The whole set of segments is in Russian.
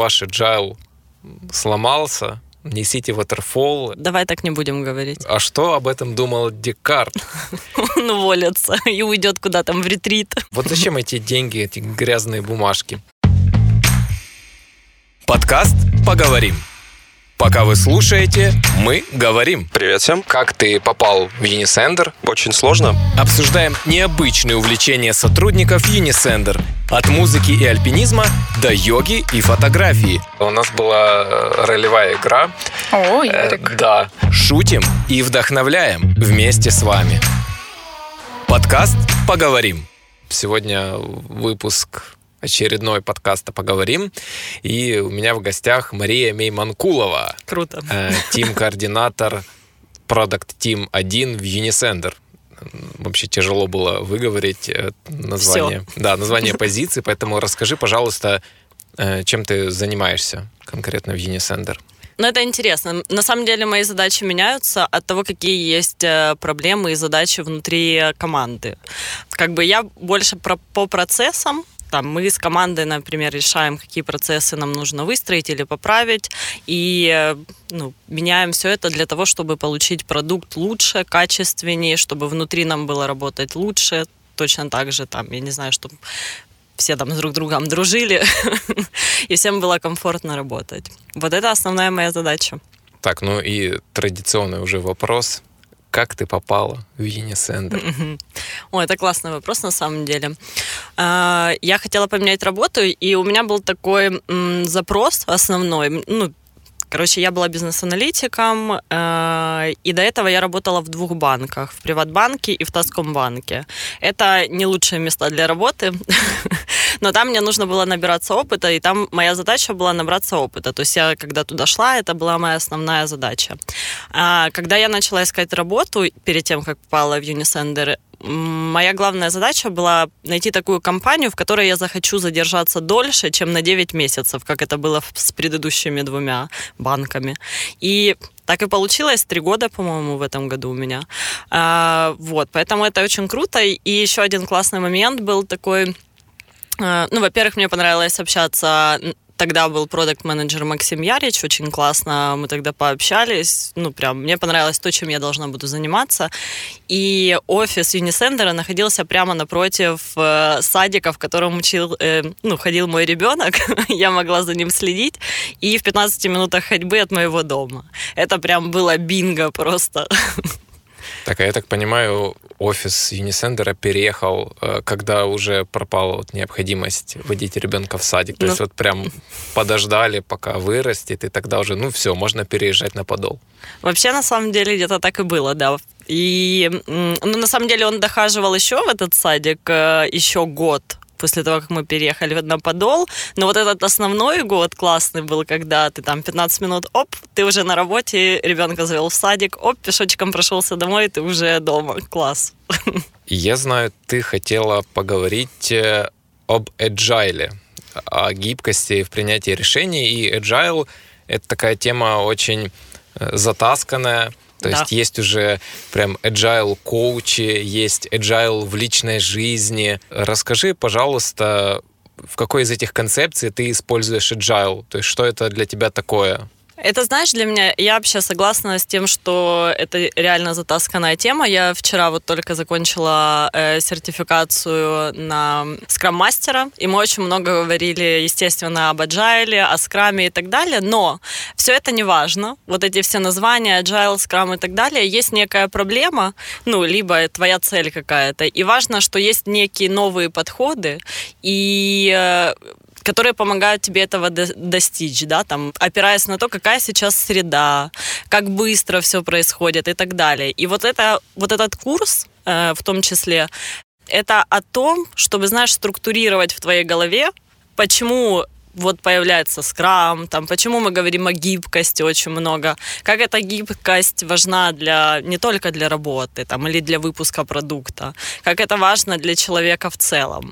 ваш agile сломался, несите waterfall. Давай так не будем говорить. А что об этом думал Декарт? Он уволится и уйдет куда там в ретрит. Вот зачем эти деньги, эти грязные бумажки? Подкаст «Поговорим». Пока вы слушаете, мы говорим. Привет всем. Как ты попал в Unisender? Очень сложно. Обсуждаем необычные увлечения сотрудников Unisender. От музыки и альпинизма до йоги и фотографии. У нас была э, ролевая игра. О, Э, Ярик. Да. Шутим и вдохновляем вместе с вами. Подкаст «Поговорим». Сегодня выпуск очередной подкаста «Поговорим». И у меня в гостях Мария Мейманкулова, Круто. э, тим-координатор Product Team 1 в Unisender. Вообще тяжело было выговорить э, название, да, название позиции, поэтому расскажи, пожалуйста, э, чем ты занимаешься конкретно в Unisender. Ну, это интересно. На самом деле мои задачи меняются от того, какие есть проблемы и задачи внутри команды. Как бы я больше про, по процессам, там, мы с командой, например, решаем, какие процессы нам нужно выстроить или поправить, и э, ну, меняем все это для того, чтобы получить продукт лучше, качественнее, чтобы внутри нам было работать лучше, точно так же, там, я не знаю, чтобы все там друг другом дружили, и всем было комфортно работать. Вот это основная моя задача. Так, ну и традиционный уже вопрос. Как ты попала в? Мгм. Ой, это классный вопрос на самом деле. А, Я хотела поменять работу, и у меня был такой запрос основной. Ну, короче, я была бизнес-аналитиком, э, и до этого я работала в двух банках, в Приватбанке и в Таскомбанке. Это не лучшие места для работы, но там мне нужно было набираться опыта, и там моя задача была набраться опыта. То есть я, когда туда шла, это была моя основная задача. А, Когда я начала искать работу, перед тем, как попала в Unisender, моя главная задача была найти такую компанию, в которой я захочу задержаться дольше, чем на 9 месяцев, как это было с предыдущими двумя банками. И так и получилось, три года, по-моему, в этом году у меня. А, вот, поэтому это очень круто. И еще один классный момент был такой... Э, Ну, во-первых, мне понравилось общаться. Тогда был продукт менеджер Максим Ярич, очень классно, мы тогда пообщались. Ну, прям, мне понравилось то, чем я должна буду заниматься. И офис Unisender находился прямо напротив э, садика, в котором учил, э, ну, ходил мой ребенок. я могла за ним следить. И в 15 минутах ходьбы от моего дома. Это прям было бинго просто. Так, а я так понимаю, офис Unisender переехал, э, когда уже пропала вот необходимость водить ребенка в садик. То Ну. есть вот прям подождали, пока вырастет, и тогда уже, ну все, можно переезжать на подол. Вообще, на самом деле, где-то так и было, да. И, ну, на самом деле, он дохаживал еще в этот садик э, еще год после того, как мы переехали на Подол. Но вот этот основной год классный был, когда ты там 15 минут, оп, ты уже на работе, ребенка завел в садик, оп, пешочком прошелся домой, ты уже дома. Класс. Я знаю, ты хотела поговорить э, об agile, о гибкости в принятии решений. И agile — это такая тема очень э, затасканная. То Да. есть есть уже прям agile коучи, есть agile в личной жизни. Расскажи, пожалуйста, в какой из этих концепций ты используешь agile? То есть что это для тебя такое? Это, знаешь, для меня, я вообще согласна с тем, что это реально затасканная тема. Я вчера вот только закончила э, сертификацию на скрам-мастера, и мы очень много говорили, естественно, об agile, о скраме и так далее, но все это не важно. Вот эти все названия, agile, скрам и так далее, есть некая проблема, ну, либо твоя цель какая-то, и важно, что есть некие новые подходы, и э, которые помогают тебе этого до- достичь, да, там, опираясь на то, какая сейчас среда, как быстро все происходит и так далее. И вот, это, вот этот курс, э, в том числе, это о том, чтобы, знаешь, структурировать в твоей голове, почему вот появляется скрам, там, почему мы говорим о гибкости очень много, как эта гибкость важна для, не только для работы там, или для выпуска продукта, как это важно для человека в целом.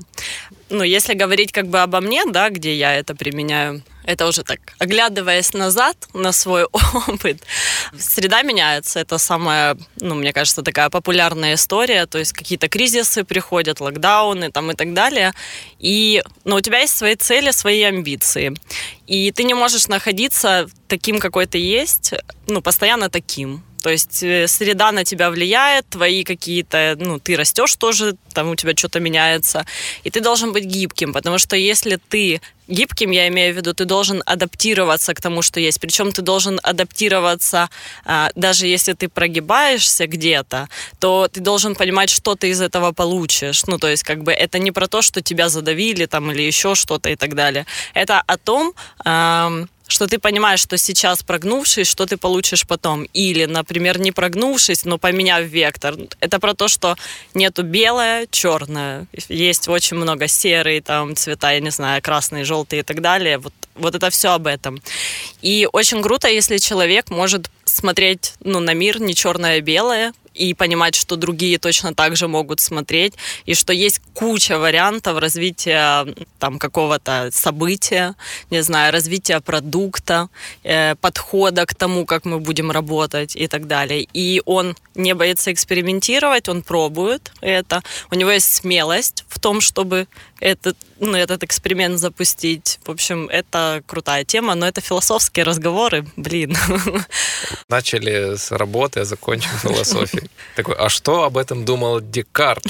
Ну, если говорить как бы обо мне, да, где я это применяю, это уже так, оглядываясь назад на свой опыт, среда меняется. Это самая, ну, мне кажется, такая популярная история. То есть какие-то кризисы приходят, локдауны там и так далее. И, но у тебя есть свои цели, свои амбиции. И ты не можешь находиться таким, какой ты есть, ну, постоянно таким. То есть э, среда на тебя влияет, твои какие-то, ну, ты растешь тоже, там у тебя что-то меняется, и ты должен быть гибким, потому что если ты гибким, я имею в виду, ты должен адаптироваться к тому, что есть. Причем ты должен адаптироваться, а, даже если ты прогибаешься где-то, то ты должен понимать, что ты из этого получишь. Ну, то есть, как бы это не про то, что тебя задавили там или еще что-то и так далее. Это о том, что ты понимаешь, что сейчас прогнувшись, что ты получишь потом. Или, например, не прогнувшись, но поменяв вектор. Это про то, что нету белое, черное. Есть очень много серые там цвета, я не знаю, красные, желтые и так далее. Вот, вот это все об этом. И очень круто, если человек может смотреть ну, на мир не черное-белое, и понимать, что другие точно так же могут смотреть, и что есть куча вариантов развития там какого-то события, не знаю, развития продукта, э, подхода к тому, как мы будем работать и так далее. И он не боится экспериментировать, он пробует это. У него есть смелость в том, чтобы этот, ну, этот эксперимент запустить. В общем, это крутая тема, но это философские разговоры, блин. Начали с работы, а закончим философией. Такой, а что об этом думал Декарт?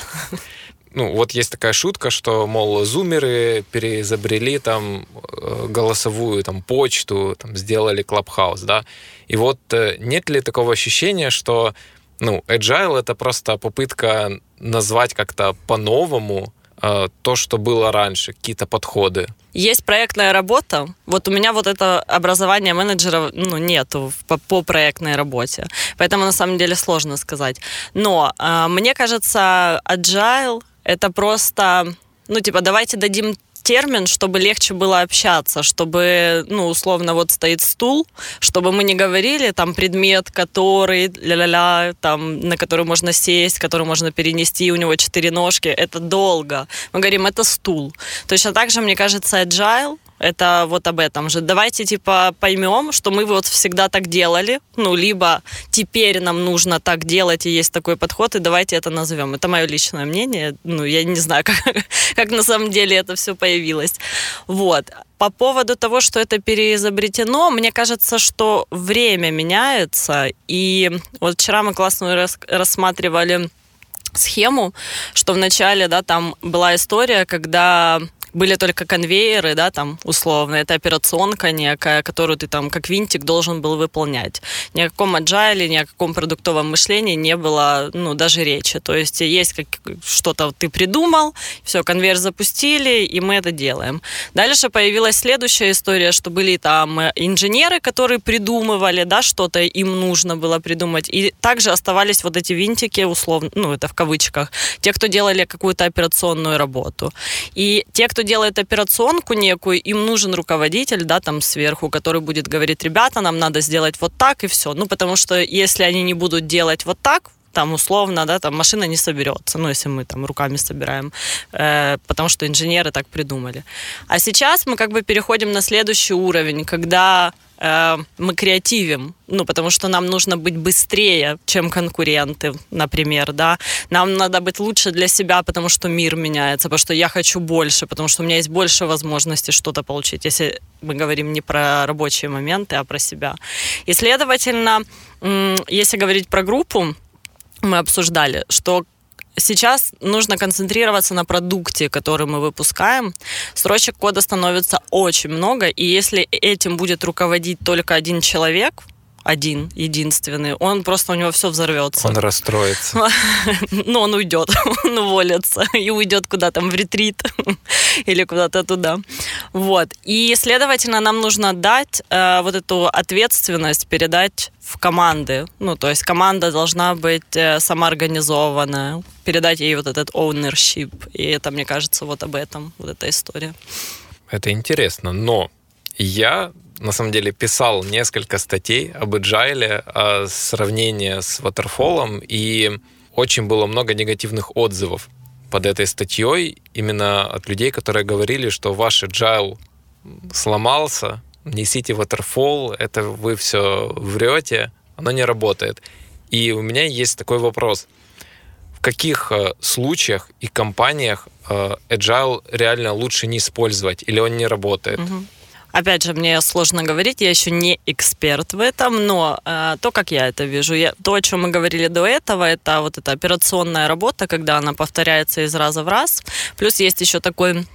ну, вот есть такая шутка, что, мол, зумеры переизобрели там э, голосовую там почту, там сделали клабхаус, да, и вот э, нет ли такого ощущения, что, ну, agile это просто попытка назвать как-то по-новому э, то, что было раньше, какие-то подходы? Есть проектная работа. Вот у меня вот это образование менеджера ну, нету по, по проектной работе. Поэтому на самом деле сложно сказать. Но э, мне кажется, agile это просто, ну, типа, давайте дадим термин, чтобы легче было общаться, чтобы, ну, условно, вот стоит стул, чтобы мы не говорили там предмет, который, ля-ля-ля, там, на который можно сесть, который можно перенести, у него четыре ножки, это долго. Мы говорим, это стул. Точно так же, мне кажется, agile это вот об этом же. Давайте, типа, поймем, что мы вот всегда так делали, ну, либо теперь нам нужно так делать, и есть такой подход, и давайте это назовем. Это мое личное мнение. Ну, я не знаю, как, как на самом деле это все появилось. Вот. По поводу того, что это переизобретено, мне кажется, что время меняется. И вот вчера мы классно рассматривали схему, что вначале, да, там была история, когда были только конвейеры, да, там, условно, это операционка некая, которую ты там как винтик должен был выполнять. Ни о каком agile, ни о каком продуктовом мышлении не было, ну, даже речи. То есть есть как что-то ты придумал, все, конвейер запустили, и мы это делаем. Дальше появилась следующая история, что были там инженеры, которые придумывали, да, что-то им нужно было придумать, и также оставались вот эти винтики, условно, ну, это в кавычках, те, кто делали какую-то операционную работу. И те, кто кто делает операционку некую, им нужен руководитель, да, там сверху, который будет говорить, ребята, нам надо сделать вот так и все. Ну, потому что если они не будут делать вот так, там условно, да, там машина не соберется, ну, если мы там руками собираем, э, потому что инженеры так придумали. А сейчас мы как бы переходим на следующий уровень, когда э, мы креативим, ну, потому что нам нужно быть быстрее, чем конкуренты, например, да. Нам надо быть лучше для себя, потому что мир меняется, потому что я хочу больше, потому что у меня есть больше возможностей что-то получить, если мы говорим не про рабочие моменты, а про себя. И, следовательно, если говорить про группу, мы обсуждали, что сейчас нужно концентрироваться на продукте, который мы выпускаем. Строчек кода становится очень много, и если этим будет руководить только один человек, один, единственный, он просто у него все взорвется. Он расстроится. Ну, он уйдет, он уволится и уйдет куда-то в ретрит или куда-то туда. Вот. И, следовательно, нам нужно дать э, вот эту ответственность, передать в команды. Ну, то есть команда должна быть э, самоорганизованная, передать ей вот этот ownership. И это, мне кажется, вот об этом, вот эта история. Это интересно, но я на самом деле писал несколько статей об agile, о сравнении с waterfall, и очень было много негативных отзывов под этой статьей именно от людей, которые говорили, что ваш agile сломался, несите waterfall, это вы все врете, оно не работает. И у меня есть такой вопрос. В каких э, случаях и компаниях э, agile реально лучше не использовать или он не работает? Угу. Опять же, мне сложно говорить, я еще не эксперт в этом, но э, то, как я это вижу, я, то, о чем мы говорили до этого, это вот эта операционная работа, когда она повторяется из раза в раз. Плюс есть еще такой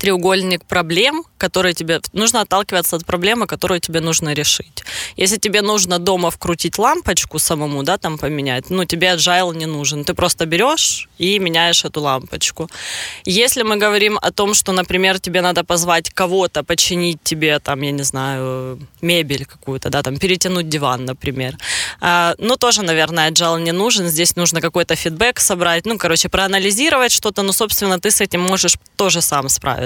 треугольник проблем, которые тебе... Нужно отталкиваться от проблемы, которую тебе нужно решить. Если тебе нужно дома вкрутить лампочку самому, да, там поменять, ну, тебе agile не нужен. Ты просто берешь и меняешь эту лампочку. Если мы говорим о том, что, например, тебе надо позвать кого-то починить тебе, там, я не знаю, мебель какую-то, да, там, перетянуть диван, например. А, ну, тоже, наверное, agile не нужен. Здесь нужно какой-то фидбэк собрать, ну, короче, проанализировать что-то, но, собственно, ты с этим можешь тоже сам справиться.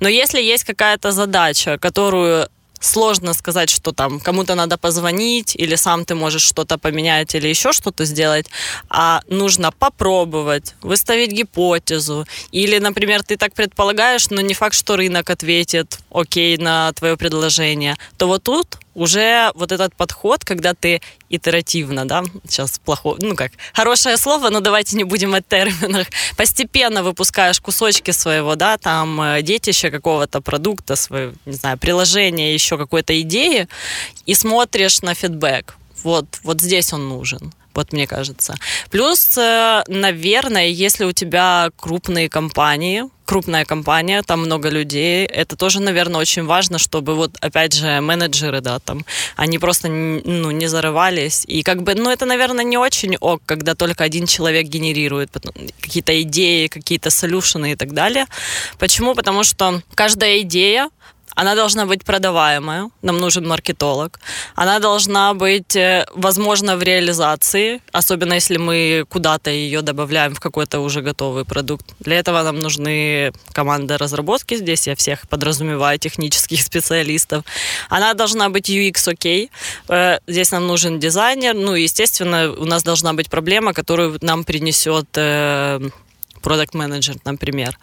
Но если есть какая-то задача, которую сложно сказать, что там кому-то надо позвонить, или сам ты можешь что-то поменять, или еще что-то сделать, а нужно попробовать, выставить гипотезу, или, например, ты так предполагаешь, но не факт, что рынок ответит окей на твое предложение, то вот тут уже вот этот подход, когда ты итеративно, да, сейчас плохое, ну как, хорошее слово, но давайте не будем о терминах, постепенно выпускаешь кусочки своего, да, там, э, детища какого-то продукта, своего, не знаю, приложения, еще какой-то идеи, и смотришь на фидбэк. Вот, вот здесь он нужен вот мне кажется. Плюс, э, наверное, если у тебя крупные компании, крупная компания, там много людей, это тоже, наверное, очень важно, чтобы вот, опять же, менеджеры, да, там, они просто, ну, не зарывались. И как бы, ну, это, наверное, не очень ок, когда только один человек генерирует какие-то идеи, какие-то солюшены и так далее. Почему? Потому что каждая идея, она должна быть продаваемая, нам нужен маркетолог. Она должна быть, э, возможно, в реализации, особенно если мы куда-то ее добавляем в какой-то уже готовый продукт. Для этого нам нужны команды разработки, здесь я всех подразумеваю, технических специалистов. Она должна быть UX окей, okay. здесь нам нужен дизайнер, ну и, естественно, у нас должна быть проблема, которую нам принесет э, менеджер, например.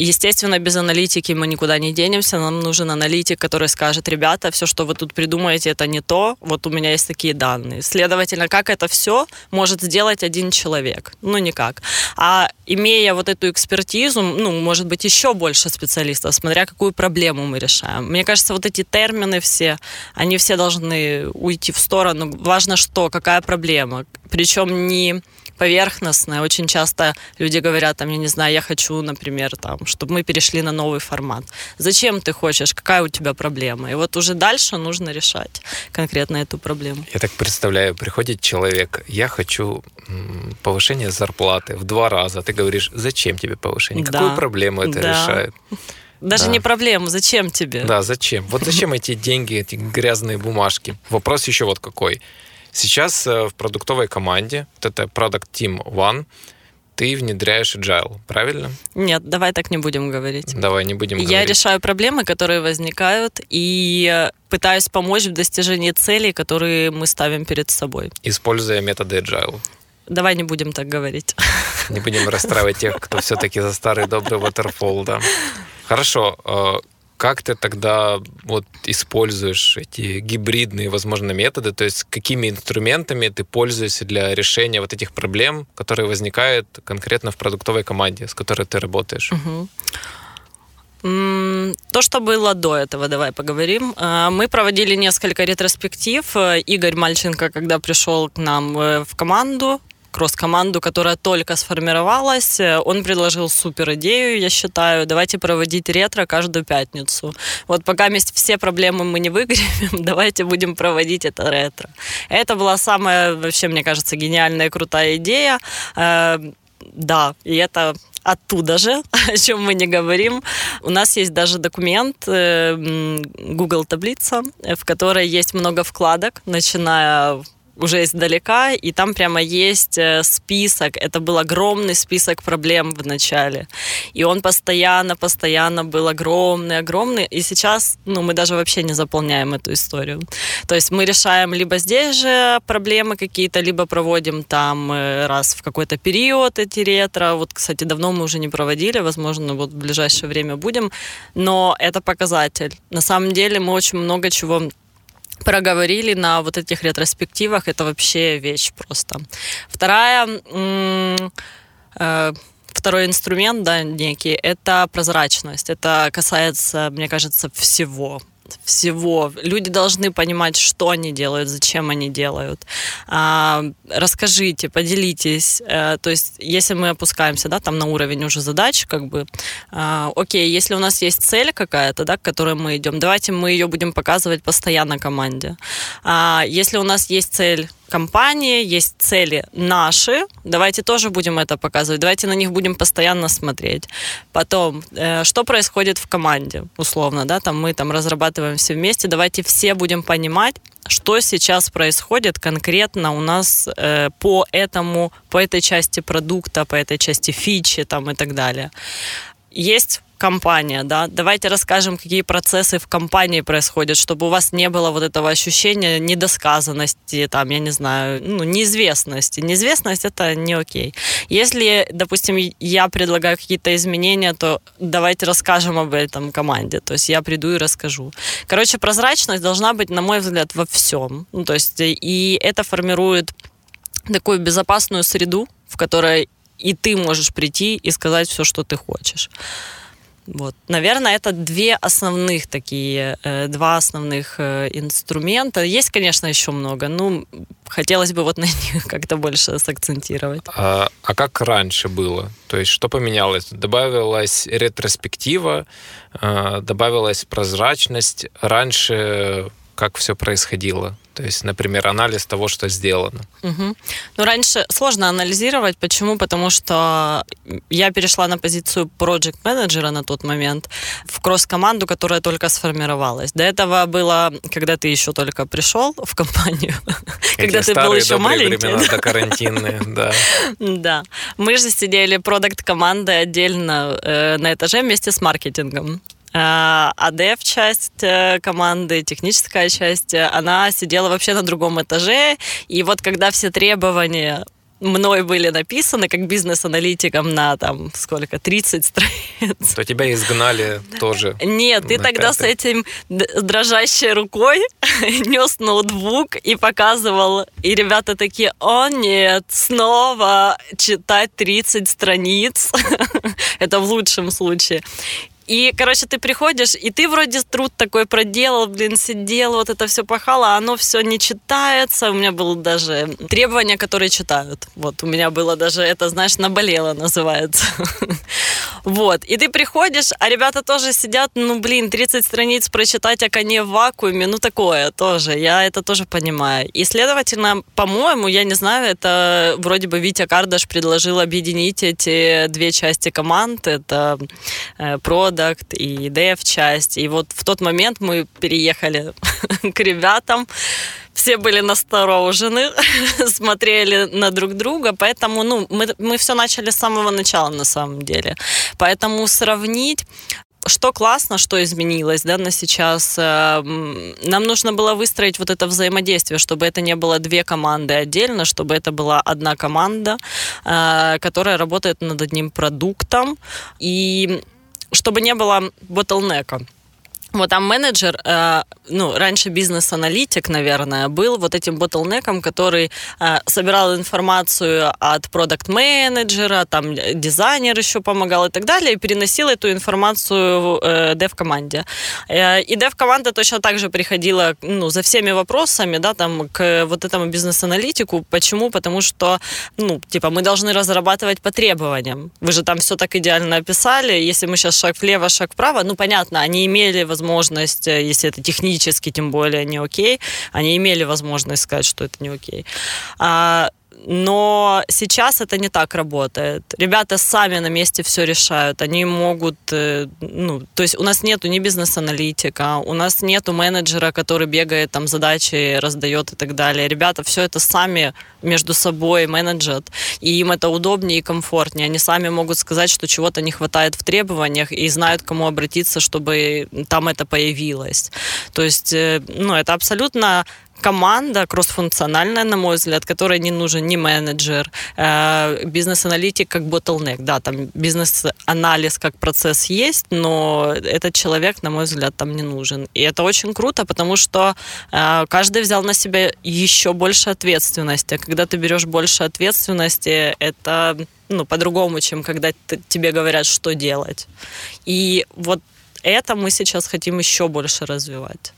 Естественно, без аналитики мы никуда не денемся. Нам нужен аналитик, который скажет, ребята, все, что вы тут придумаете, это не то. Вот у меня есть такие данные. Следовательно, как это все может сделать один человек? Ну, никак. А имея вот эту экспертизу, ну, может быть, еще больше специалистов, смотря какую проблему мы решаем. Мне кажется, вот эти термины все, они все должны уйти в сторону. Важно что, какая проблема. Причем не поверхностное. Очень часто люди говорят, там, я не знаю, я хочу, например, там, чтобы мы перешли на новый формат. Зачем ты хочешь? Какая у тебя проблема? И вот уже дальше нужно решать конкретно эту проблему. Я так представляю, приходит человек, я хочу повышение зарплаты в два раза. Ты говоришь, зачем тебе повышение? Да. Какую проблему это да. решает? Даже да. не проблему, зачем тебе? Да, зачем? Вот зачем эти деньги, эти грязные бумажки? Вопрос еще вот какой. Сейчас э, в продуктовой команде, вот это Product Team One, ты внедряешь agile, правильно? Нет, давай так не будем говорить. Давай не будем Я говорить. Я решаю проблемы, которые возникают, и пытаюсь помочь в достижении целей, которые мы ставим перед собой. Используя методы agile. Давай не будем так говорить. Не будем расстраивать тех, кто все-таки за старый добрый waterfall, да. Хорошо. Как ты тогда вот используешь эти гибридные, возможно, методы? То есть какими инструментами ты пользуешься для решения вот этих проблем, которые возникают конкретно в продуктовой команде, с которой ты работаешь? Угу. То, что было до этого, давай поговорим. Э, мы проводили несколько ретроспектив. Игорь Мальченко, когда пришел к нам э, в команду, кросс-команду, которая только сформировалась. Он предложил супер идею, я считаю. Давайте проводить ретро каждую пятницу. Вот пока вместе все проблемы мы не выгребем, давайте будем проводить это ретро. Это была самая, вообще, мне кажется, гениальная, крутая идея. Э, да, и это оттуда же, о чем мы не говорим. У нас есть даже документ, э, Google таблица, в которой есть много вкладок, начиная уже издалека, и там прямо есть э, список. Это был огромный список проблем в начале. И он постоянно, постоянно был огромный, огромный. И сейчас, ну, мы даже вообще не заполняем эту историю. То есть мы решаем либо здесь же проблемы какие-то, либо проводим там э, раз в какой-то период эти ретро. Вот, кстати, давно мы уже не проводили, возможно, вот в ближайшее время будем. Но это показатель. На самом деле мы очень много чего проговорили на вот этих ретроспективах. Это вообще вещь просто. Вторая... Э, второй инструмент, да, некий, это прозрачность. Это касается, мне кажется, всего всего. Люди должны понимать, что они делают, зачем они делают. А, расскажите, поделитесь. А, то есть, если мы опускаемся, да, там на уровень уже задач, как бы, а, окей, если у нас есть цель какая-то, да, к которой мы идем, давайте мы ее будем показывать постоянно команде. А, если у нас есть цель компании, есть цели наши, давайте тоже будем это показывать, давайте на них будем постоянно смотреть. Потом, э, что происходит в команде, условно, да, там мы там разрабатываем все вместе, давайте все будем понимать, что сейчас происходит конкретно у нас э, по этому, по этой части продукта, по этой части фичи там и так далее. Есть компания, да, давайте расскажем, какие процессы в компании происходят, чтобы у вас не было вот этого ощущения недосказанности, там, я не знаю, ну, неизвестности. Неизвестность это не окей. Если, допустим, я предлагаю какие-то изменения, то давайте расскажем об этом команде, то есть я приду и расскажу. Короче, прозрачность должна быть, на мой взгляд, во всем. Ну, то есть и это формирует такую безопасную среду, в которой и ты можешь прийти и сказать все, что ты хочешь. Вот. Наверное, это две основных такие, э, два основных э, инструмента. Есть, конечно, еще много, но хотелось бы вот на них как-то больше сакцентировать. А, а как раньше было? То есть что поменялось? Добавилась ретроспектива, э, добавилась прозрачность. Раньше как все происходило? То есть, например, анализ того, что сделано. Угу. Ну, раньше сложно анализировать. Почему? Потому что я перешла на позицию проект менеджера на тот момент в кросс-команду, которая только сформировалась. До этого было, когда ты еще только пришел в компанию, когда ты был еще маленький. времена карантинные, да. Да. Мы же сидели продукт командой отдельно э, на этаже вместе с маркетингом. А, а дев-часть э, команды, техническая часть, э, она сидела вообще на другом этаже. И вот когда все требования мной были написаны как бизнес-аналитиком на там сколько, 30 страниц. То тебя изгнали тоже. Нет, ты тогда с этим дрожащей рукой нес ноутбук и показывал, и ребята такие, о нет, снова читать 30 страниц. Это в лучшем случае. И, короче, ты приходишь, и ты вроде труд такой проделал, блин, сидел, вот это все пахало, а оно все не читается. У меня было даже требования, которые читают. Вот, у меня было даже, это, знаешь, наболело называется. Вот, и ты приходишь, а ребята тоже сидят, ну, блин, 30 страниц прочитать о коне в вакууме, ну, такое тоже, я это тоже понимаю. И, следовательно, по-моему, я не знаю, это вроде бы Витя Кардаш предложил объединить эти две части команд, это э, продукт и dev часть, и вот в тот момент мы переехали к ребятам, все были насторожены, смотрели на друг друга, поэтому ну, мы, мы все начали с самого начала на самом деле. Поэтому сравнить что классно, что изменилось да, на сейчас. Э, нам нужно было выстроить вот это взаимодействие, чтобы это не было две команды отдельно, чтобы это была одна команда, э, которая работает над одним продуктом, и чтобы не было ботлнека. Вот там менеджер, э, ну, раньше бизнес-аналитик, наверное, был вот этим ботлнеком, который э, собирал информацию от продукт-менеджера, там дизайнер еще помогал и так далее, и переносил эту информацию э, дев-команде. Э, и дев-команда точно так же приходила ну, за всеми вопросами, да, там, к вот этому бизнес-аналитику. Почему? Потому что, ну, типа, мы должны разрабатывать по требованиям. Вы же там все так идеально описали, если мы сейчас шаг влево, шаг вправо, ну, понятно, они имели возможность возможность, э, если это технически тем более не окей, они имели возможность сказать, что это не окей. А но сейчас это не так работает. Ребята сами на месте все решают. Они могут, э, ну, то есть у нас нету ни бизнес-аналитика, у нас нету менеджера, который бегает там задачи, раздает и так далее. Ребята все это сами между собой менеджат, и им это удобнее и комфортнее. Они сами могут сказать, что чего-то не хватает в требованиях и знают, к кому обратиться, чтобы там это появилось. То есть, э, ну, это абсолютно команда кроссфункциональная, на мой взгляд, которой не нужен ни менеджер, э, бизнес-аналитик как bottleneck. Да, там бизнес-анализ как процесс есть, но этот человек, на мой взгляд, там не нужен. И это очень круто, потому что э, каждый взял на себя еще больше ответственности. А когда ты берешь больше ответственности, это ну, по-другому, чем когда тебе говорят, что делать. И вот это мы сейчас хотим еще больше развивать.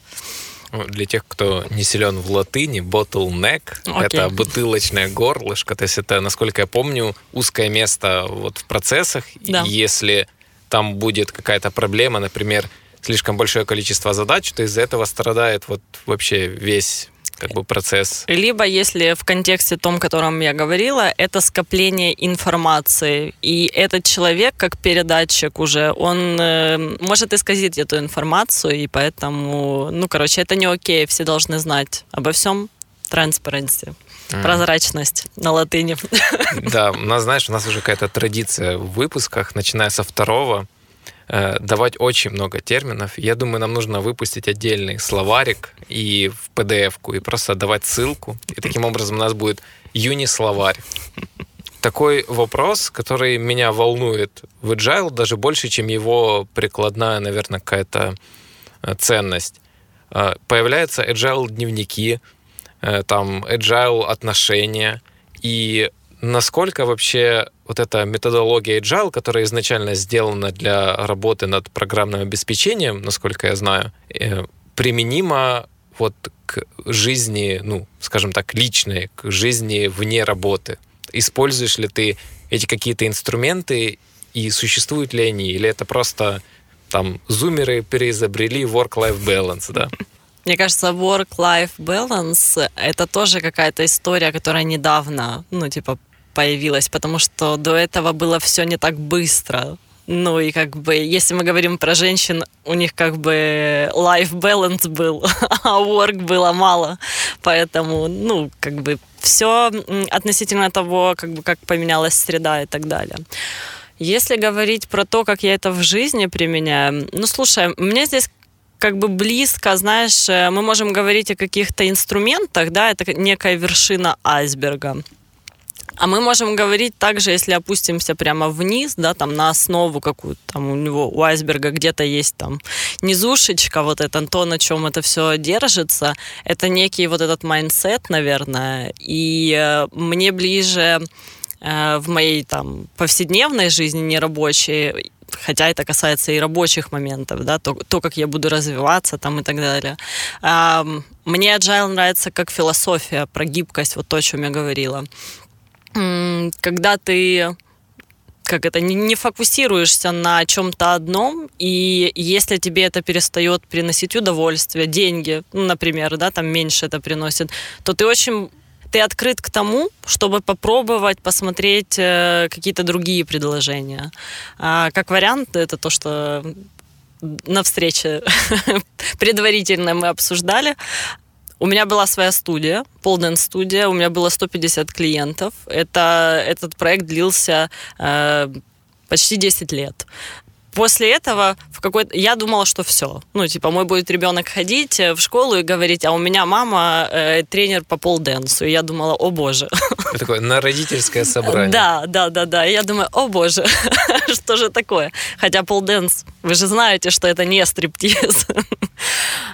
Для тех, кто не силен в латыни, bottleneck okay. это бутылочное горлышко. То есть это, насколько я помню, узкое место вот в процессах. Да. И если там будет какая-то проблема, например, слишком большое количество задач, то из-за этого страдает вот вообще весь как бы процесс. Либо, если в контексте том, о котором я говорила, это скопление информации. И этот человек, как передатчик уже, он э, может исказить эту информацию, и поэтому, ну, короче, это не окей, все должны знать обо всем. Transparency. Mm. Прозрачность на латыни. Да, у нас, знаешь, у нас уже какая-то традиция в выпусках, начиная со второго, давать очень много терминов. Я думаю, нам нужно выпустить отдельный словарик и в PDF-ку, и просто давать ссылку. И таким образом у нас будет юни-словарь. Такой вопрос, который меня волнует в Agile даже больше, чем его прикладная, наверное, какая-то э, ценность. Э, появляются Agile дневники, там Agile отношения, и насколько вообще вот эта методология Agile, которая изначально сделана для работы над программным обеспечением, насколько я знаю, э, применима вот к жизни, ну, скажем так, личной, к жизни вне работы. Используешь ли ты эти какие-то инструменты и существуют ли они, или это просто там зумеры переизобрели work-life balance, да? Мне кажется, work-life balance — это тоже какая-то история, которая недавно, ну, типа, появилась, потому что до этого было все не так быстро. Ну и как бы, если мы говорим про женщин, у них как бы life balance был, а work было мало. Поэтому, ну, как бы все относительно того, как бы как поменялась среда и так далее. Если говорить про то, как я это в жизни применяю, ну, слушай, мне здесь как бы близко, знаешь, э, мы можем говорить о каких-то инструментах, да, это некая вершина айсберга. А мы можем говорить также, если опустимся прямо вниз, да, там на основу какую-то, там у него, у айсберга где-то есть там низушечка, вот это то, на чем это все держится, это некий вот этот mindset, наверное, и э, мне ближе э, в моей там повседневной жизни, нерабочей, хотя это касается и рабочих моментов, да, то, то как я буду развиваться там и так далее. Мне agile нравится как философия про гибкость, вот то, о чем я говорила когда ты как это, не, не фокусируешься на чем-то одном, и если тебе это перестает приносить удовольствие, деньги, ну, например, да, там меньше это приносит, то ты очень ты открыт к тому, чтобы попробовать посмотреть э, какие-то другие предложения. А, как вариант, это то, что на встрече предварительно мы обсуждали. У меня была своя студия, Полден студия, у меня было 150 клиентов. Это, этот проект длился э, почти 10 лет после этого в какой-то я думала, что все. Ну, типа, мой будет ребенок ходить э, в школу и говорить, а у меня мама э, тренер по полденсу. И я думала, о боже. Это такое на родительское собрание. Да, да, да, да. И я думаю, о боже, что же такое? Хотя полденс, вы же знаете, что это не стриптиз.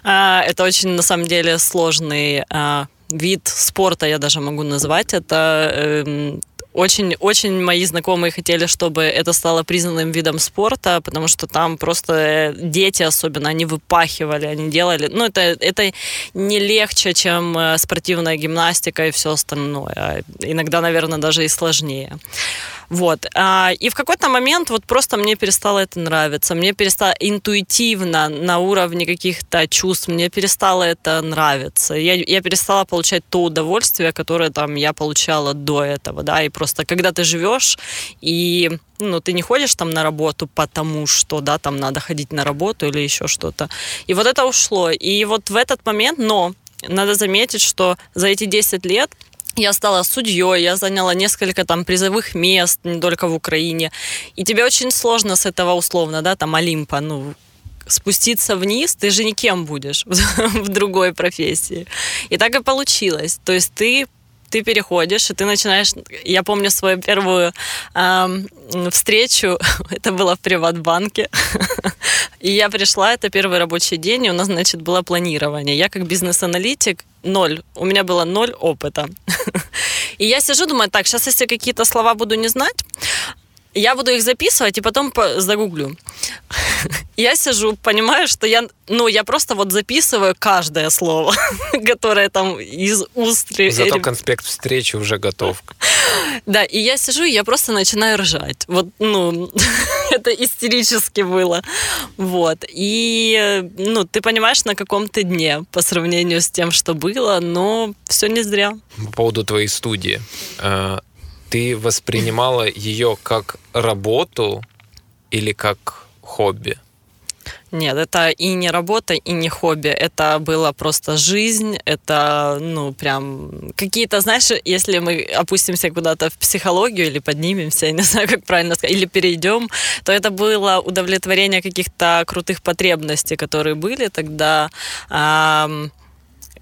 А, это очень, на самом деле, сложный а, вид спорта, я даже могу назвать. Это эм, очень, очень мои знакомые хотели, чтобы это стало признанным видом спорта, потому что там просто дети особенно, они выпахивали, они делали. Ну, это, это не легче, чем э, спортивная гимнастика и все остальное. Иногда, наверное, даже и сложнее. Вот. А, и в какой-то момент вот просто мне перестало это нравиться. Мне перестало интуитивно на уровне каких-то чувств, мне перестало это нравиться. Я, я перестала получать то удовольствие, которое там я получала до этого, да, и просто когда ты живешь и ну, ты не ходишь там на работу, потому что, да, там надо ходить на работу или еще что-то. И вот это ушло. И вот в этот момент, но надо заметить, что за эти 10 лет я стала судьей, я заняла несколько там призовых мест, не только в Украине. И тебе очень сложно с этого условно, да, там Олимпа, ну, спуститься вниз, ты же никем будешь в другой профессии. И так и получилось. То есть ты ты переходишь, и ты начинаешь... Я помню свою первую э, встречу, это было в Приватбанке, и я пришла, это первый рабочий день, и у нас, значит, было планирование. Я как бизнес-аналитик ноль, у меня было ноль опыта. И я сижу, думаю, так, сейчас если какие-то слова буду не знать, я буду их записывать и потом загуглю. Я сижу, понимаю, что я, ну, я просто вот записываю каждое слово, которое там из уст. Зато конспект встречи уже готов. Да, и я сижу, и я просто начинаю ржать. Вот, ну, это истерически было. Вот. И, ну, ты понимаешь, на каком ты дне по сравнению с тем, что было, но все не зря. По поводу твоей студии. Ты воспринимала ее как работу или как хобби? Нет, это и не работа, и не хобби. Это была просто жизнь. Это, ну, прям какие-то, знаешь, если мы опустимся куда-то в психологию или поднимемся, я не знаю, как правильно сказать, или перейдем, то это было удовлетворение каких-то крутых потребностей, которые были тогда.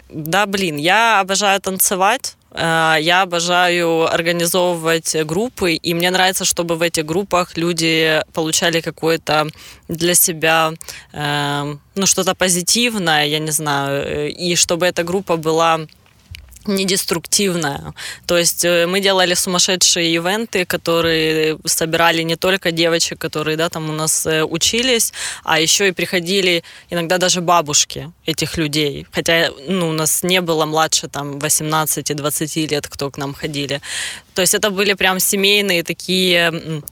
Да, блин, я обожаю танцевать. Э, я обожаю организовывать группы, и мне нравится, чтобы в этих группах люди получали какое-то для себя, э, ну, что-то позитивное, я не знаю, э, и чтобы эта группа была недеструктивная. То есть э, мы делали сумасшедшие ивенты, которые собирали не только девочек, которые да, там у нас э, учились, а еще и приходили иногда даже бабушки этих людей. Хотя ну, у нас не было младше там 18-20 лет, кто к нам ходили. То есть это были прям семейные такие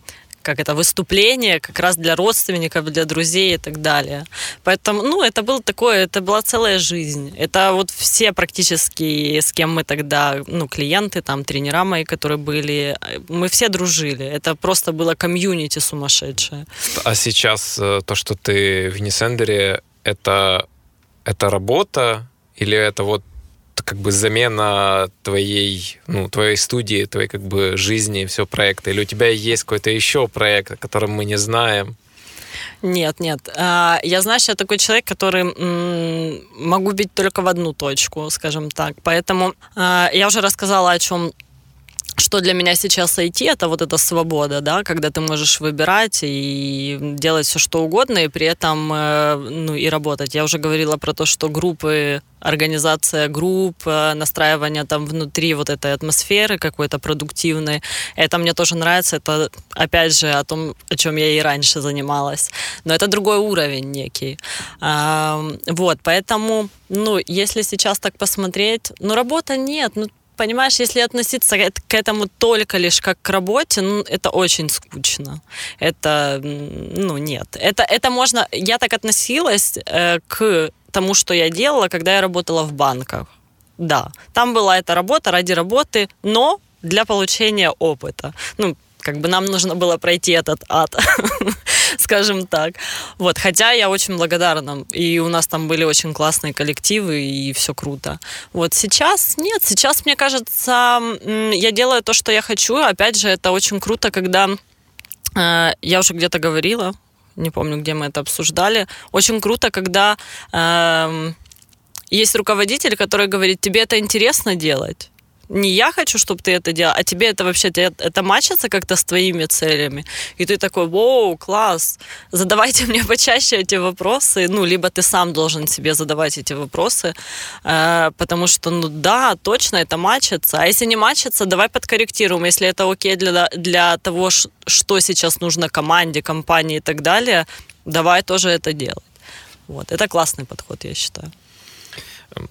как это, выступление как раз для родственников, для друзей и так далее. Поэтому, ну, это был такое, это была целая жизнь. Это вот все практически, с кем мы тогда, ну, клиенты, там, тренера мои, которые были, мы все дружили. Это просто было комьюнити сумасшедшее. А сейчас э, то, что ты в Нисендере, это, это работа или это вот как бы замена твоей, ну, твоей студии, твоей как бы жизни, все проекта? Или у тебя есть какой-то еще проект, о котором мы не знаем? Нет, нет. А, я что я такой человек, который могу бить только в одну точку, скажем так. Поэтому а, я уже рассказала, о чем что для меня сейчас IT это вот эта свобода, да, когда ты можешь выбирать и делать все что угодно, и при этом э, ну и работать. Я уже говорила про то, что группы, организация групп, э, настраивание там внутри вот этой атмосферы какой-то продуктивной, это мне тоже нравится. Это опять же о том, о чем я и раньше занималась, но это другой уровень некий. Вот, поэтому, ну, если сейчас так посмотреть, ну работа нет, ну понимаешь, если относиться к этому только лишь как к работе, ну, это очень скучно. Это, ну, нет. Это, это можно... Я так относилась э, к тому, что я делала, когда я работала в банках. Да, там была эта работа ради работы, но для получения опыта. Ну, как бы нам нужно было пройти этот ад, скажем так. Вот, хотя я очень благодарна, и у нас там были очень классные коллективы, и все круто. Вот сейчас нет, сейчас, мне кажется, я делаю то, что я хочу. Опять же, это очень круто, когда э, я уже где-то говорила, не помню, где мы это обсуждали. Очень круто, когда э, есть руководитель, который говорит, тебе это интересно делать не я хочу, чтобы ты это делал, а тебе это вообще, это мачится как-то с твоими целями. И ты такой, воу, класс, задавайте мне почаще эти вопросы. Ну, либо ты сам должен себе задавать эти вопросы, э, потому что, ну да, точно это мачится. А если не мачится, давай подкорректируем. Если это окей для, для того, что сейчас нужно команде, компании и так далее, давай тоже это делать. Вот. Это классный подход, я считаю.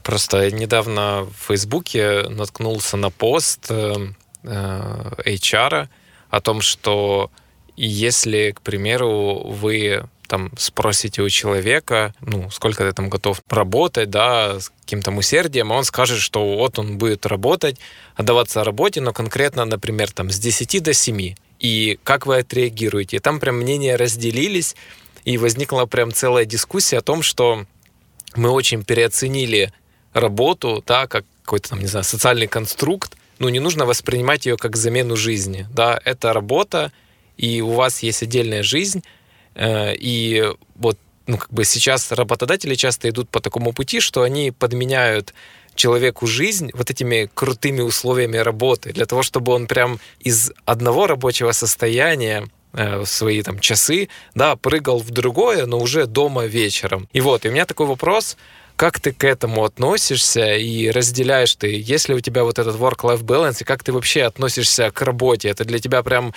Просто недавно в Фейсбуке наткнулся на пост э, э, HR о том, что если, к примеру, вы там спросите у человека, ну, сколько ты там готов работать, да, с каким-то усердием, а он скажет, что вот он будет работать, отдаваться работе, но конкретно, например, там с 10 до 7. И как вы отреагируете? И там прям мнения разделились, и возникла прям целая дискуссия о том, что мы очень переоценили работу, да, как какой-то там, не знаю, социальный конструкт, ну, не нужно воспринимать ее как замену жизни, да, это работа, и у вас есть отдельная жизнь, э, и вот ну, как бы сейчас работодатели часто идут по такому пути, что они подменяют человеку жизнь вот этими крутыми условиями работы, для того, чтобы он прям из одного рабочего состояния э, свои там часы, да, прыгал в другое, но уже дома вечером. И вот, и у меня такой вопрос, как ты к этому относишься и разделяешь ты, если у тебя вот этот work-life balance, и как ты вообще относишься к работе? Это для тебя прям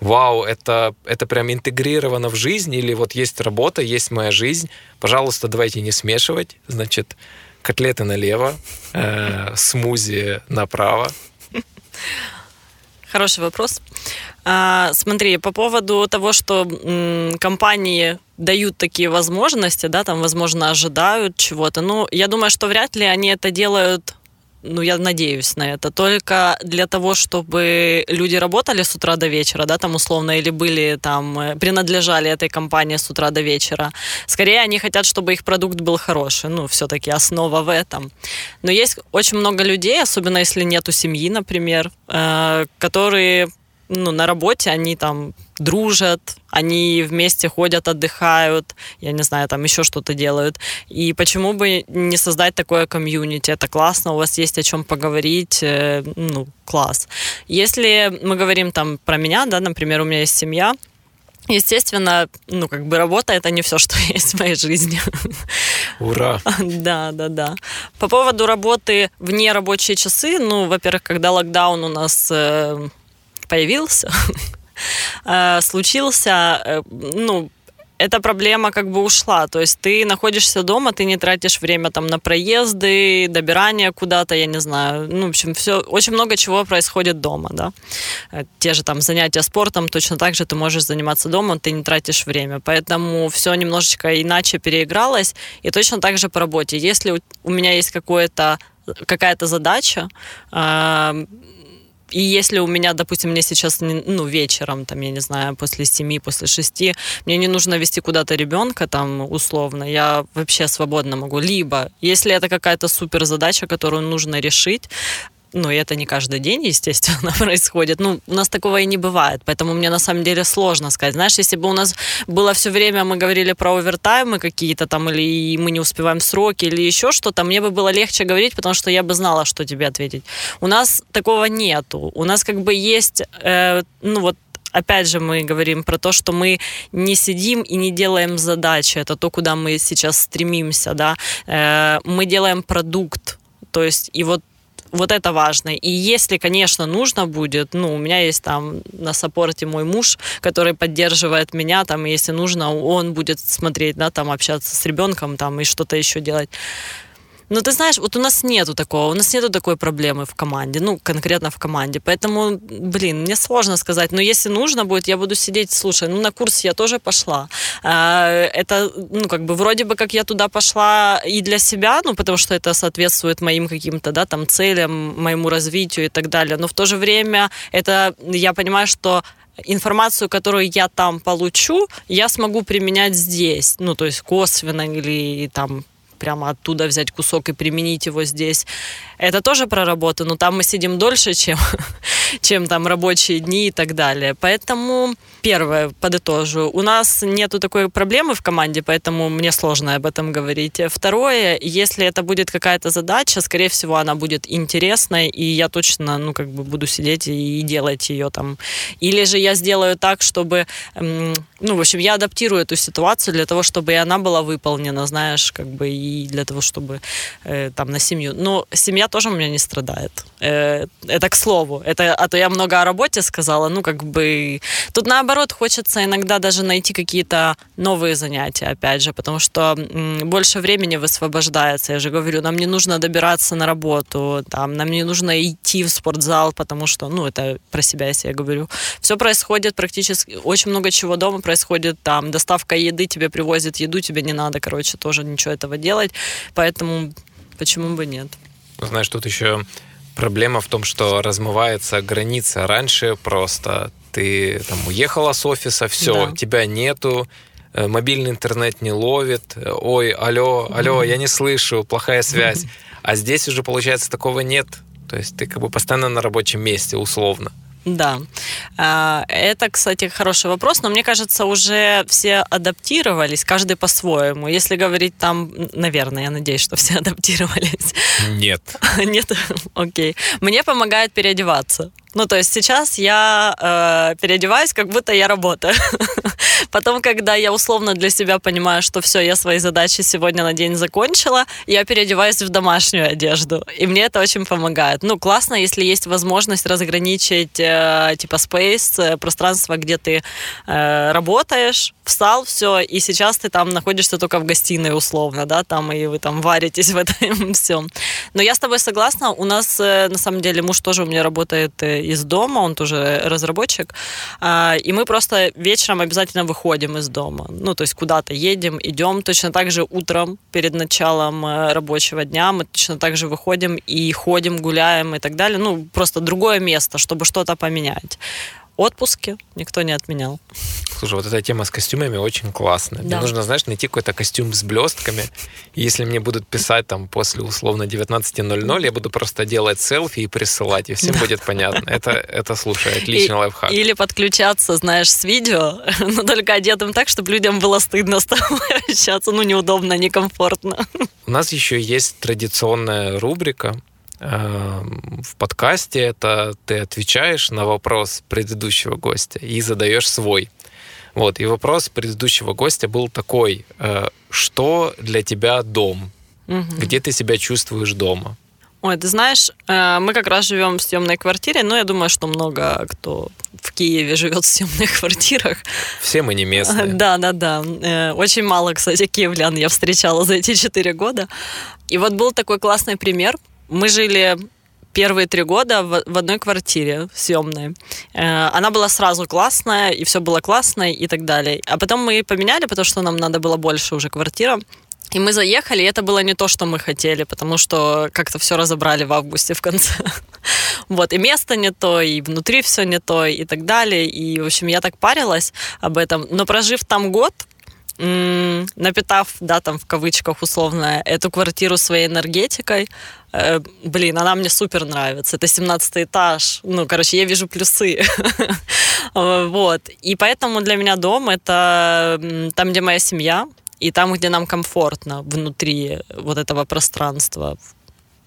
вау, это, это прям интегрировано в жизнь, или вот есть работа, есть моя жизнь, пожалуйста, давайте не смешивать, значит, котлеты налево, э, смузи направо. Хороший вопрос. А, смотри, по поводу того, что компании дают такие возможности, да, там, возможно, ожидают чего-то. Ну, я думаю, что вряд ли они это делают ну, я надеюсь на это, только для того, чтобы люди работали с утра до вечера, да, там условно, или были там, э, принадлежали этой компании с утра до вечера. Скорее, они хотят, чтобы их продукт был хороший, ну, все-таки основа в этом. Но есть очень много людей, особенно если нету семьи, например, э, которые ну, на работе они там дружат, они вместе ходят, отдыхают, я не знаю, там еще что-то делают. И почему бы не создать такое комьюнити? Это классно, у вас есть о чем поговорить, э, ну, класс. Если мы говорим там про меня, да, например, у меня есть семья, Естественно, ну, как бы работа это не все, что есть в моей жизни. Ура! Да, да, да. По поводу работы вне рабочие часы, ну, во-первых, когда локдаун у нас э, появился, э, случился, э, ну, эта проблема как бы ушла. То есть ты находишься дома, ты не тратишь время там на проезды, добирание куда-то, я не знаю. Ну, в общем, все, очень много чего происходит дома, да. Э, те же там занятия спортом, точно так же ты можешь заниматься дома, ты не тратишь время. Поэтому все немножечко иначе переигралось. И точно так же по работе. Если у меня есть какое-то какая-то задача, и если у меня, допустим, мне сейчас, ну, вечером, там, я не знаю, после семи, после шести, мне не нужно вести куда-то ребенка, там, условно, я вообще свободно могу. Либо, если это какая-то супер задача, которую нужно решить, ну, и это не каждый день, естественно, происходит. Ну, у нас такого и не бывает, поэтому мне на самом деле сложно сказать. Знаешь, если бы у нас было все время, мы говорили про овертаймы какие-то там, или мы не успеваем сроки, или еще что-то, мне бы было легче говорить, потому что я бы знала, что тебе ответить. У нас такого нету. У нас как бы есть, э, ну, вот опять же, мы говорим про то, что мы не сидим и не делаем задачи. Это то, куда мы сейчас стремимся, да. Э, мы делаем продукт. То есть, и вот вот это важно. И если, конечно, нужно будет, ну, у меня есть там на саппорте мой муж, который поддерживает меня, там, если нужно, он будет смотреть, да, там, общаться с ребенком, там, и что-то еще делать. Ну, ты знаешь, вот у нас нету такого, у нас нету такой проблемы в команде, ну, конкретно в команде. Поэтому, блин, мне сложно сказать. Но если нужно будет, я буду сидеть, слушай, ну, на курс я тоже пошла. А, это, ну, как бы, вроде бы, как я туда пошла и для себя, ну, потому что это соответствует моим каким-то, да, там, целям, моему развитию и так далее. Но в то же время это, я понимаю, что информацию, которую я там получу, я смогу применять здесь. Ну, то есть косвенно или там прямо оттуда взять кусок и применить его здесь. Это тоже про работу, но там мы сидим дольше, чем, чем там рабочие дни и так далее. Поэтому, первое, подытожу, у нас нету такой проблемы в команде, поэтому мне сложно об этом говорить. Второе, если это будет какая-то задача, скорее всего, она будет интересной, и я точно, ну, как бы буду сидеть и делать ее там. Или же я сделаю так, чтобы, ну, в общем, я адаптирую эту ситуацию для того, чтобы и она была выполнена, знаешь, как бы, и для того, чтобы э, там на семью. Но семья тоже у меня не страдает. Э, это к слову. Это, а то я много о работе сказала. Ну, как бы... Тут, наоборот, хочется иногда даже найти какие-то новые занятия, опять же, потому что больше времени высвобождается. Я же говорю, нам не нужно добираться на работу, там, нам не нужно идти в спортзал, потому что, ну, это про себя, если я говорю. Все происходит практически... Очень много чего дома происходит. Там доставка еды, тебе привозят еду, тебе не надо, короче, тоже ничего этого делать. Поэтому почему бы нет? Знаешь, тут еще Проблема в том, что размывается граница. Раньше просто ты там уехала с офиса, все, да. тебя нету, э, мобильный интернет не ловит, ой, алло, алло, я не слышу, плохая связь. А здесь уже, получается, такого нет. То есть ты как бы постоянно на рабочем месте, условно. Да. А, это, кстати, хороший вопрос, но мне кажется, уже все адаптировались, каждый по-своему. Если говорить там, наверное, я надеюсь, что все адаптировались. Нет. Нет? Окей. Мне помогает переодеваться. Ну, то есть сейчас я э, переодеваюсь, как будто я работаю. Потом, когда я условно для себя понимаю, что все, я свои задачи сегодня на день закончила, я переодеваюсь в домашнюю одежду. И мне это очень помогает. Ну, классно, если есть возможность разграничить э, типа space, э, пространство, где ты э, работаешь, встал, все, и сейчас ты там находишься только в гостиной условно, да, там и вы там варитесь в этом всем. Но я с тобой согласна, у нас э, на самом деле муж тоже у меня работает э, из дома, он тоже разработчик, э, и мы просто вечером обязательно выходим из дома. Ну, то есть куда-то едем, идем. Точно так же утром перед началом э, рабочего дня мы точно так же выходим и ходим, гуляем и так далее. Ну, просто другое место, чтобы что-то поменять отпуске никто не отменял. Слушай, вот эта тема с костюмами очень классная. Да. Мне нужно, знаешь, найти какой-то костюм с блестками. Если мне будут писать там после условно 19.00, я буду просто делать селфи и присылать, и всем да. будет понятно. Это, это, слушай, отличный и, лайфхак. Или подключаться, знаешь, с видео, но только одетым так, чтобы людям было стыдно с тобой общаться. Ну, неудобно, некомфортно. У нас еще есть традиционная рубрика в подкасте это ты отвечаешь на вопрос предыдущего гостя и задаешь свой. Вот, и вопрос предыдущего гостя был такой, э, что для тебя дом? Угу. Где ты себя чувствуешь дома? Ой, ты знаешь, э, мы как раз живем в съемной квартире, но я думаю, что много кто в Киеве живет в съемных квартирах. Все мы не местные. Да, да, да. Э, очень мало, кстати, киевлян я встречала за эти четыре года. И вот был такой классный пример – мы жили первые три года в, одной квартире съемной. Э, она была сразу классная, и все было классно, и так далее. А потом мы поменяли, потому что нам надо было больше уже квартира. И мы заехали, и это было не то, что мы хотели, потому что как-то все разобрали в августе в конце. Вот, и место не то, и внутри все не то, и так далее. И, в общем, я так парилась об этом. Но прожив там год, напитав, да, там в кавычках условно, эту квартиру своей энергетикой, э, блин, она мне супер нравится. Это 17 этаж. Ну, короче, я вижу плюсы. вот. И поэтому для меня дом это там, где моя семья, и там, где нам комфортно внутри вот этого пространства,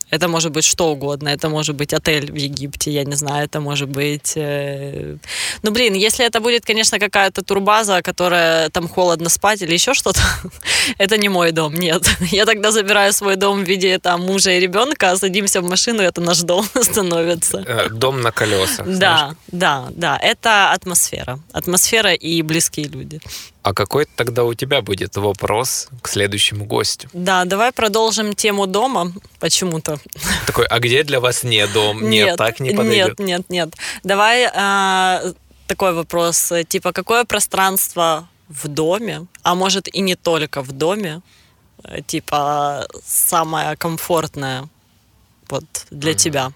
это может быть что угодно. Это может быть отель в Египте, я не знаю, это может быть... Э... Ну, блин, если это будет, конечно, какая-то турбаза, которая там холодно спать или еще что-то, это не мой дом, нет. Я тогда забираю свой дом в виде там мужа и ребенка, садимся в машину, это наш дом становится. Э, дом на колесах. Да, да, да. Это атмосфера. Атмосфера и близкие люди. А какой тогда у тебя будет вопрос к следующему гостю? Да, давай продолжим тему дома почему-то. Такой, а где для вас не дом? Нет, нет так не подойдет. Нет, нет, нет. Давай а, такой вопрос, типа, какое пространство в доме, а может и не только в доме, типа, самое комфортное вот для mm. тебя?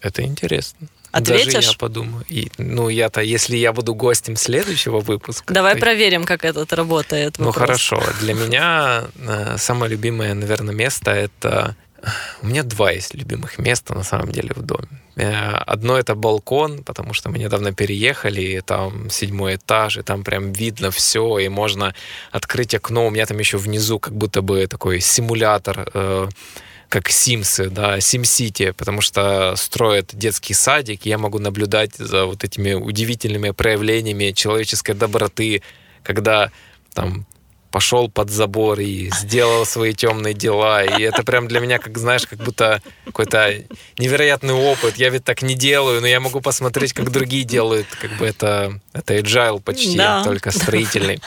Это интересно. Ответишь? Даже я подумаю. И, ну, я-то, если я буду гостем следующего выпуска... Давай то... проверим, как этот работает вопрос. Ну, хорошо. Для меня э, самое любимое, наверное, место — это... У меня два есть любимых места, на самом деле, в доме. Э, одно — это балкон, потому что мы недавно переехали, и там седьмой этаж, и там прям видно все, и можно открыть окно. У меня там еще внизу как будто бы такой симулятор э, как Симсы, да, Сим-Сити, потому что строят детский садик, я могу наблюдать за вот этими удивительными проявлениями человеческой доброты, когда там пошел под забор и сделал свои темные дела. И это прям для меня, как знаешь, как будто какой-то невероятный опыт. Я ведь так не делаю, но я могу посмотреть, как другие делают. Как бы это, это agile почти, да. только строительный.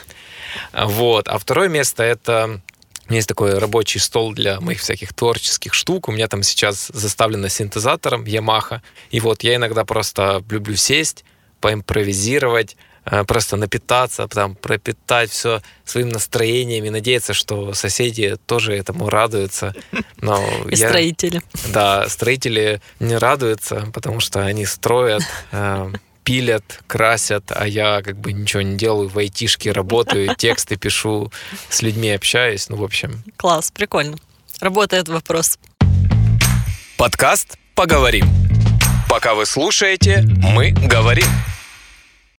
Вот. А второе место это у меня есть такой рабочий стол для моих всяких творческих штук. У меня там сейчас заставлено синтезатором Yamaha. И вот я иногда просто люблю сесть, поимпровизировать, э, просто напитаться, там, пропитать все своим настроением и надеяться, что соседи тоже этому радуются. Но и я, строители. Да, строители не радуются, потому что они строят, э, пилят, красят, а я как бы ничего не делаю, в айтишке работаю, тексты пишу, с людьми общаюсь, ну, в общем. Класс, прикольно. Работает вопрос. Подкаст «Поговорим». Пока вы слушаете, мы говорим.